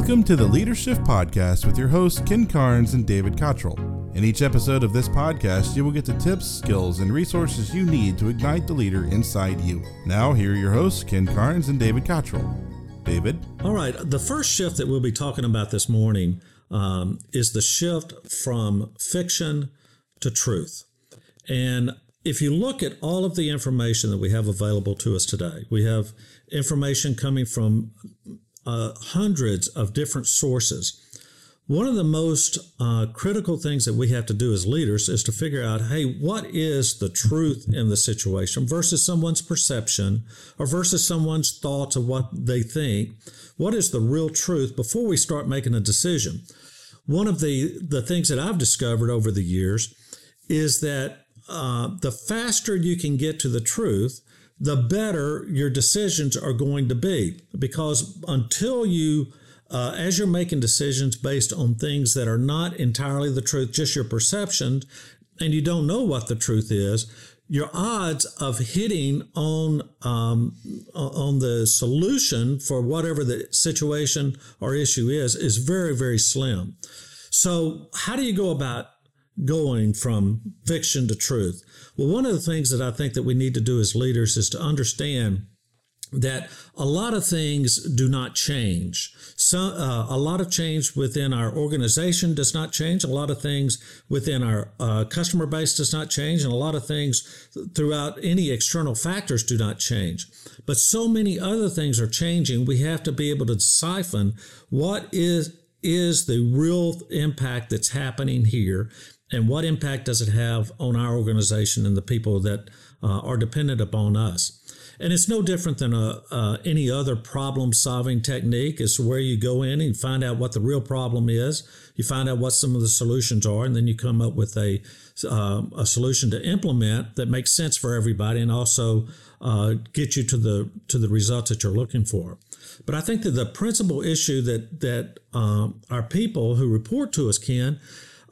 Welcome to the Leadership Podcast with your hosts, Ken Carnes and David Cottrell. In each episode of this podcast, you will get the tips, skills, and resources you need to ignite the leader inside you. Now, here are your hosts, Ken Carnes and David Cottrell. David? All right. The first shift that we'll be talking about this morning um, is the shift from fiction to truth. And if you look at all of the information that we have available to us today, we have information coming from uh, hundreds of different sources. One of the most uh, critical things that we have to do as leaders is to figure out hey, what is the truth in the situation versus someone's perception or versus someone's thoughts of what they think? What is the real truth before we start making a decision? One of the, the things that I've discovered over the years is that uh, the faster you can get to the truth, the better your decisions are going to be. Because until you, uh, as you're making decisions based on things that are not entirely the truth, just your perception, and you don't know what the truth is, your odds of hitting on um, on the solution for whatever the situation or issue is is very very slim. So how do you go about going from fiction to truth? Well, one of the things that I think that we need to do as leaders is to understand that a lot of things do not change. So, uh, a lot of change within our organization does not change. A lot of things within our uh, customer base does not change, and a lot of things throughout any external factors do not change. But so many other things are changing. We have to be able to siphon what is is the real impact that's happening here and what impact does it have on our organization and the people that uh, are dependent upon us? And it's no different than a, uh, any other problem solving technique. It's where you go in and find out what the real problem is. You find out what some of the solutions are and then you come up with a, uh, a solution to implement that makes sense for everybody and also uh, get you to the to the results that you're looking for. But i think that the principal issue that that um, our people who report to us can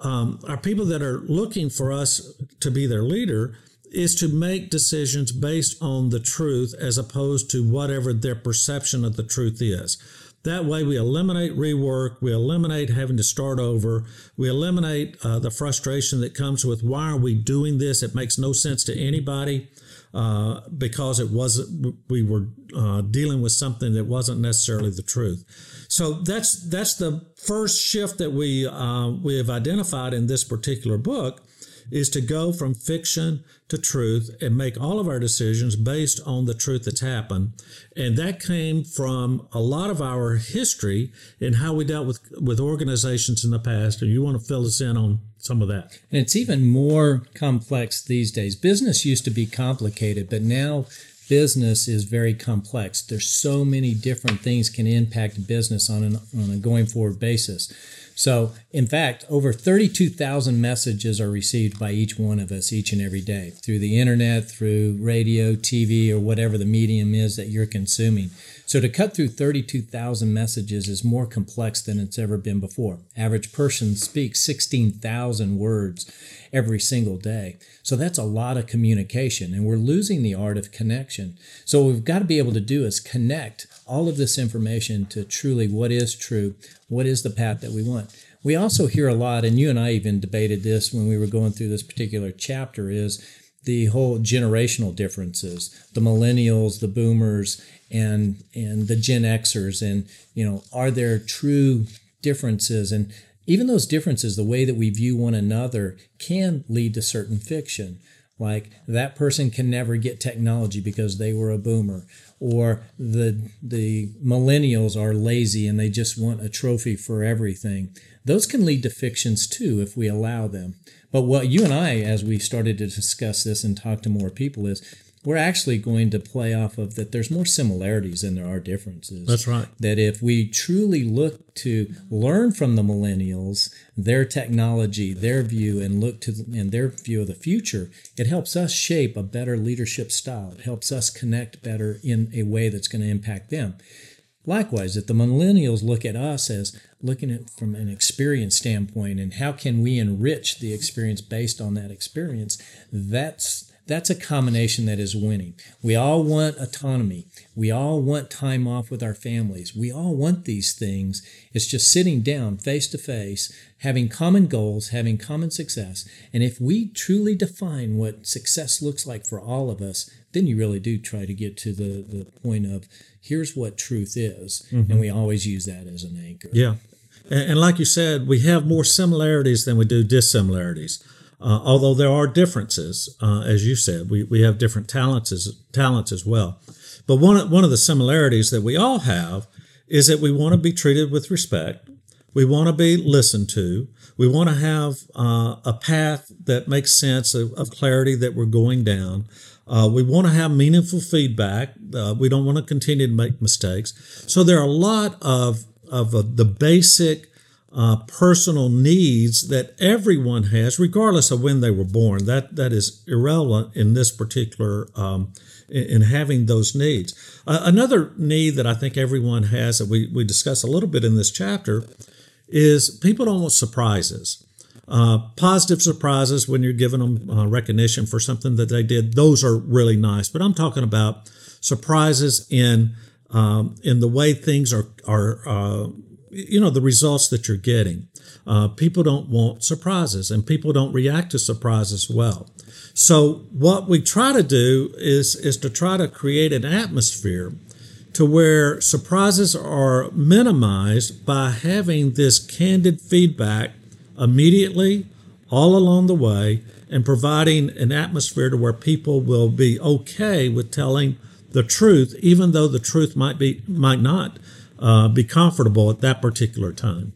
um, are people that are looking for us to be their leader is to make decisions based on the truth as opposed to whatever their perception of the truth is. That way, we eliminate rework, we eliminate having to start over, we eliminate uh, the frustration that comes with why are we doing this? It makes no sense to anybody uh, because it wasn't. We were uh, dealing with something that wasn't necessarily the truth. So that's that's the first shift that we uh, we have identified in this particular book is to go from fiction to truth and make all of our decisions based on the truth that's happened. And that came from a lot of our history and how we dealt with, with organizations in the past. And you want to fill us in on some of that. And it's even more complex these days. Business used to be complicated, but now business is very complex. There's so many different things can impact business on, an, on a going forward basis. So, in fact, over 32,000 messages are received by each one of us each and every day through the internet, through radio, TV, or whatever the medium is that you're consuming. So, to cut through 32,000 messages is more complex than it's ever been before. Average person speaks 16,000 words every single day. So, that's a lot of communication, and we're losing the art of connection. So, what we've got to be able to do is connect all of this information to truly what is true, what is the path that we want. We also hear a lot, and you and I even debated this when we were going through this particular chapter, is the whole generational differences, the millennials, the boomers, and and the Gen Xers, and you know, are there true differences? And even those differences, the way that we view one another, can lead to certain fiction. Like that person can never get technology because they were a boomer, or the the millennials are lazy and they just want a trophy for everything. Those can lead to fictions too if we allow them. But what you and I, as we started to discuss this and talk to more people, is we're actually going to play off of that there's more similarities than there are differences. That's right. That if we truly look to learn from the millennials, their technology, their view, and look to the, and their view of the future, it helps us shape a better leadership style. It helps us connect better in a way that's going to impact them. Likewise, if the millennials look at us as looking at from an experience standpoint and how can we enrich the experience based on that experience, that's that's a combination that is winning. We all want autonomy. We all want time off with our families. We all want these things. It's just sitting down face to face, having common goals, having common success. And if we truly define what success looks like for all of us, then you really do try to get to the, the point of here's what truth is. Mm-hmm. And we always use that as an anchor. Yeah. And, and like you said, we have more similarities than we do dissimilarities. Uh, although there are differences, uh, as you said, we, we have different talents as, talents as well. But one, one of the similarities that we all have is that we want to be treated with respect. We want to be listened to. We want to have uh, a path that makes sense of, of clarity that we're going down. Uh, we want to have meaningful feedback. Uh, we don't want to continue to make mistakes. So there are a lot of of uh, the basic uh, personal needs that everyone has, regardless of when they were born. That that is irrelevant in this particular um, in, in, having those needs. Uh, another need that I think everyone has that we we discuss a little bit in this chapter is people don't want surprises. Uh, positive surprises when you're giving them uh, recognition for something that they did; those are really nice. But I'm talking about surprises in um, in the way things are are uh, you know the results that you're getting. Uh, people don't want surprises, and people don't react to surprises well. So what we try to do is is to try to create an atmosphere to where surprises are minimized by having this candid feedback immediately all along the way and providing an atmosphere to where people will be okay with telling the truth, even though the truth might be might not uh, be comfortable at that particular time.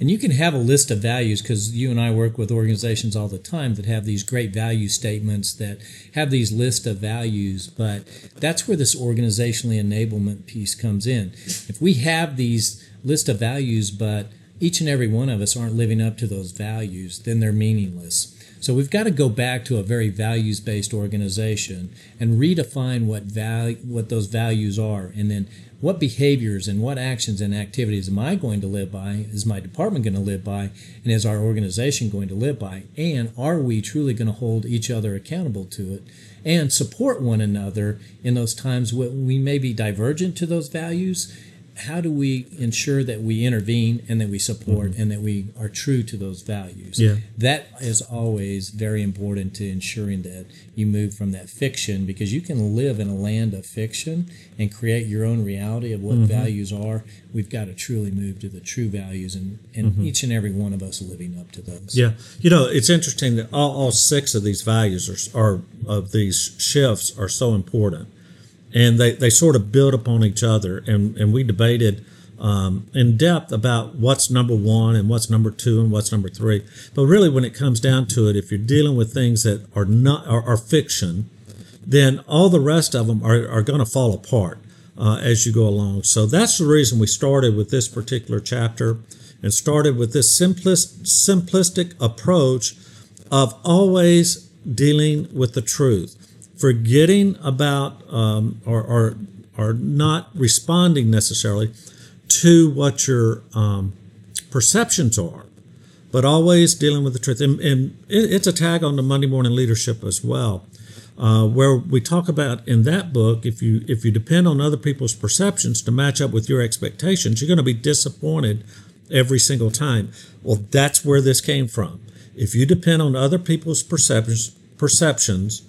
And you can have a list of values because you and I work with organizations all the time that have these great value statements that have these list of values. But that's where this organizationally enablement piece comes in. If we have these list of values, but each and every one of us aren't living up to those values, then they're meaningless. So we've got to go back to a very values-based organization and redefine what value, what those values are, and then what behaviors and what actions and activities am I going to live by? Is my department going to live by? And is our organization going to live by? And are we truly going to hold each other accountable to it and support one another in those times when we may be divergent to those values? How do we ensure that we intervene and that we support mm-hmm. and that we are true to those values? Yeah. That is always very important to ensuring that you move from that fiction because you can live in a land of fiction and create your own reality of what mm-hmm. values are. We've got to truly move to the true values and, and mm-hmm. each and every one of us living up to those. Yeah. You know, it's interesting that all, all six of these values are, are of these shifts are so important and they, they sort of build upon each other. And, and we debated um, in depth about what's number one and what's number two and what's number three. But really, when it comes down to it, if you're dealing with things that are not are, are fiction, then all the rest of them are, are going to fall apart uh, as you go along. So that's the reason we started with this particular chapter and started with this simplest, simplistic approach of always dealing with the truth forgetting about um, or, or, or not responding necessarily to what your um, perceptions are, but always dealing with the truth. And, and it, it's a tag on the Monday morning leadership as well, uh, where we talk about in that book if you if you depend on other people's perceptions to match up with your expectations, you're going to be disappointed every single time. Well, that's where this came from. If you depend on other people's perceptions perceptions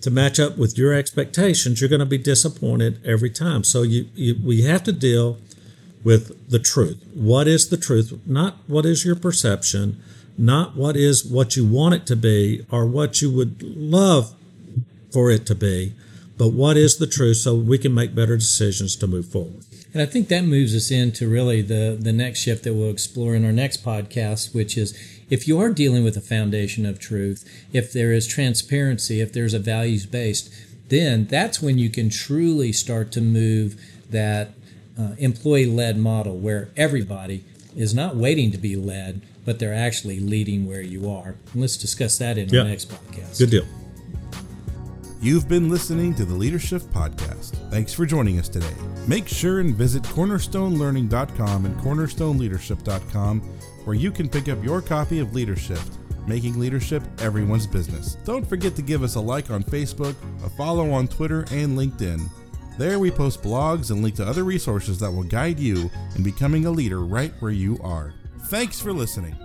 to match up with your expectations, you're going to be disappointed every time. So you, you we have to deal with the truth. What is the truth? Not what is your perception, not what is what you want it to be or what you would love for it to be, but what is the truth so we can make better decisions to move forward. And I think that moves us into really the, the next shift that we'll explore in our next podcast, which is if you are dealing with a foundation of truth, if there is transparency, if there's a values based, then that's when you can truly start to move that uh, employee led model where everybody is not waiting to be led, but they're actually leading where you are. And let's discuss that in our next podcast. Good deal. You've been listening to the Leadership Podcast. Thanks for joining us today. Make sure and visit cornerstonelearning.com and cornerstoneleadership.com where you can pick up your copy of Leadership making leadership everyone's business. Don't forget to give us a like on Facebook, a follow on Twitter and LinkedIn. There we post blogs and link to other resources that will guide you in becoming a leader right where you are. Thanks for listening.